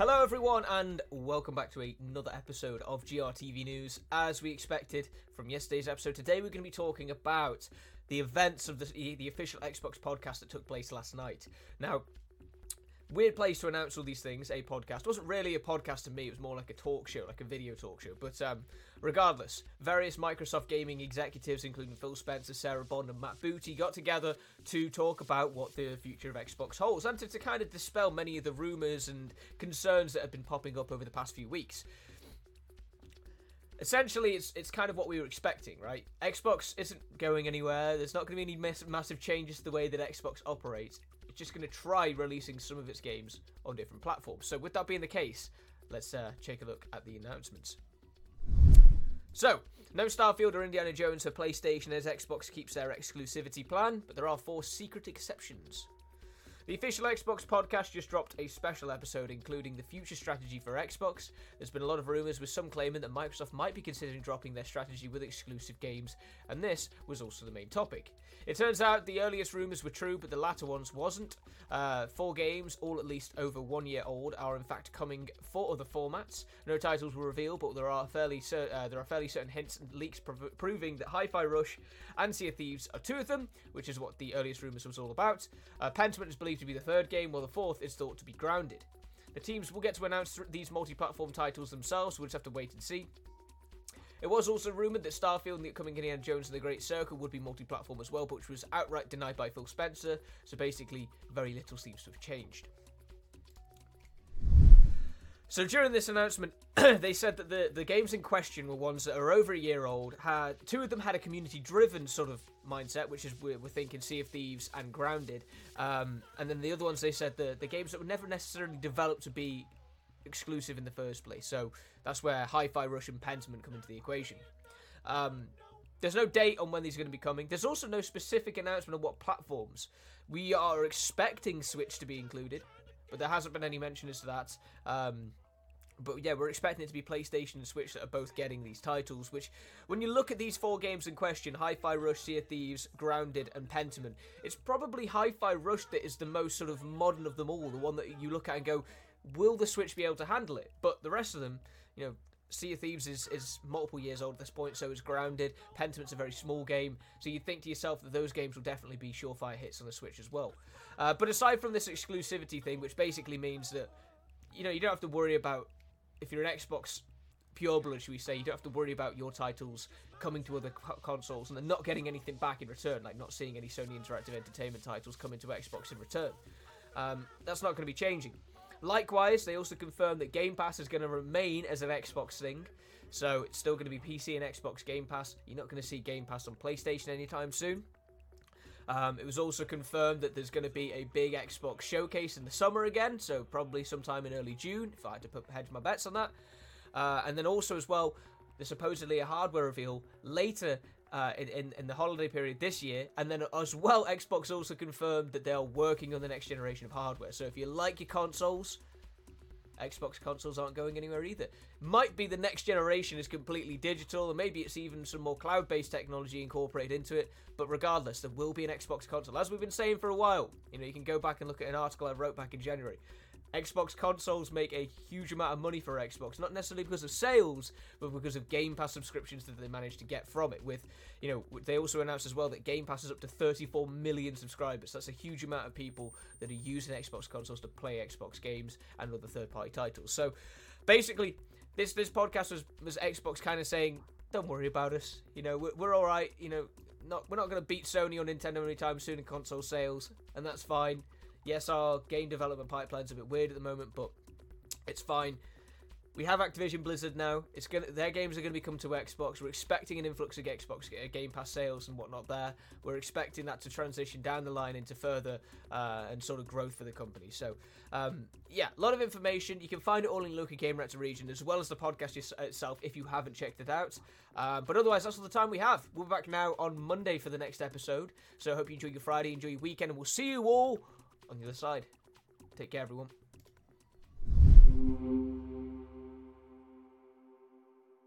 Hello, everyone, and welcome back to another episode of GRTV News. As we expected from yesterday's episode, today we're going to be talking about the events of the, the official Xbox podcast that took place last night. Now, weird place to announce all these things. A podcast it wasn't really a podcast to me; it was more like a talk show, like a video talk show. But um, regardless, various Microsoft gaming executives, including Phil Spencer, Sarah Bond, and Matt Booty, got together to talk about what the future of Xbox holds and to, to kind of dispel many of the rumors and concerns that have been popping up over the past few weeks essentially it's it's kind of what we were expecting, right? Xbox isn't going anywhere. There's not going to be any mass- massive changes to the way that Xbox operates. Just going to try releasing some of its games on different platforms. So with that being the case, let's uh, take a look at the announcements. So, no Starfield or Indiana Jones for PlayStation as Xbox keeps their exclusivity plan, but there are four secret exceptions. The official Xbox podcast just dropped a special episode including the future strategy for Xbox. There's been a lot of rumours, with some claiming that Microsoft might be considering dropping their strategy with exclusive games, and this was also the main topic. It turns out the earliest rumours were true, but the latter ones wasn't. Uh, four games, all at least over one year old, are in fact coming for other formats. No titles were revealed, but there are fairly cer- uh, there are fairly certain hints and leaks prov- proving that Hi-Fi Rush and Sea of Thieves are two of them, which is what the earliest rumours was all about. Uh, Pentiment is believed to be the third game, while the fourth is thought to be Grounded. The teams will get to announce these multi-platform titles themselves, so we'll just have to wait and see. It was also rumoured that Starfield and the upcoming Indiana Jones and the Great Circle would be multi-platform as well, but which was outright denied by Phil Spencer, so basically very little seems to have changed. So during this announcement, they said that the, the games in question were ones that are over a year old. Had two of them had a community-driven sort of mindset, which is we're, we're thinking Sea of Thieves and Grounded, um, and then the other ones they said the the games that were never necessarily developed to be exclusive in the first place. So that's where Hi-Fi Rush and Pentiment come into the equation. Um, there's no date on when these are going to be coming. There's also no specific announcement on what platforms. We are expecting Switch to be included, but there hasn't been any mention as to that. Um, but yeah, we're expecting it to be PlayStation and Switch that are both getting these titles. Which, when you look at these four games in question Hi-Fi Rush, Sea of Thieves, Grounded, and Pentiment, it's probably Hi-Fi Rush that is the most sort of modern of them all. The one that you look at and go, will the Switch be able to handle it? But the rest of them, you know, Sea of Thieves is, is multiple years old at this point, so it's Grounded. Pentiment's a very small game, so you'd think to yourself that those games will definitely be surefire hits on the Switch as well. Uh, but aside from this exclusivity thing, which basically means that you know you don't have to worry about if you're an Xbox pureblood, should we say, you don't have to worry about your titles coming to other co- consoles and then not getting anything back in return, like not seeing any Sony Interactive Entertainment titles coming to Xbox in return. Um, that's not going to be changing. Likewise, they also confirmed that Game Pass is going to remain as an Xbox thing. So it's still going to be PC and Xbox Game Pass. You're not going to see Game Pass on PlayStation anytime soon. Um, it was also confirmed that there's going to be a big Xbox showcase in the summer again, so probably sometime in early June, if I had to put, hedge my bets on that. Uh, and then also, as well, there's supposedly a hardware reveal later uh, in, in, in the holiday period this year. And then as well, Xbox also confirmed that they are working on the next generation of hardware. So if you like your consoles, Xbox consoles aren't going anywhere either. Might be the next generation is completely digital, and maybe it's even some more cloud based technology incorporated into it. But regardless, there will be an Xbox console. As we've been saying for a while, you know, you can go back and look at an article I wrote back in January. Xbox consoles make a huge amount of money for Xbox, not necessarily because of sales, but because of Game Pass subscriptions that they managed to get from it. With, you know, they also announced as well that Game Pass is up to 34 million subscribers. That's a huge amount of people that are using Xbox consoles to play Xbox games and other third-party titles. So, basically, this this podcast was was Xbox kind of saying, "Don't worry about us. You know, we're, we're all right. You know, not we're not going to beat Sony or Nintendo anytime soon in console sales, and that's fine." Yes, our game development pipeline's a bit weird at the moment, but it's fine. We have Activision Blizzard now. It's gonna their games are going to be coming to Xbox. We're expecting an influx of Xbox uh, Game Pass sales and whatnot. There, we're expecting that to transition down the line into further uh, and sort of growth for the company. So, um, yeah, a lot of information. You can find it all in Local Gamereactor region as well as the podcast itself if you haven't checked it out. Uh, but otherwise, that's all the time we have. We'll be back now on Monday for the next episode. So, I hope you enjoy your Friday, enjoy your weekend, and we'll see you all on the other side. Take care, everyone.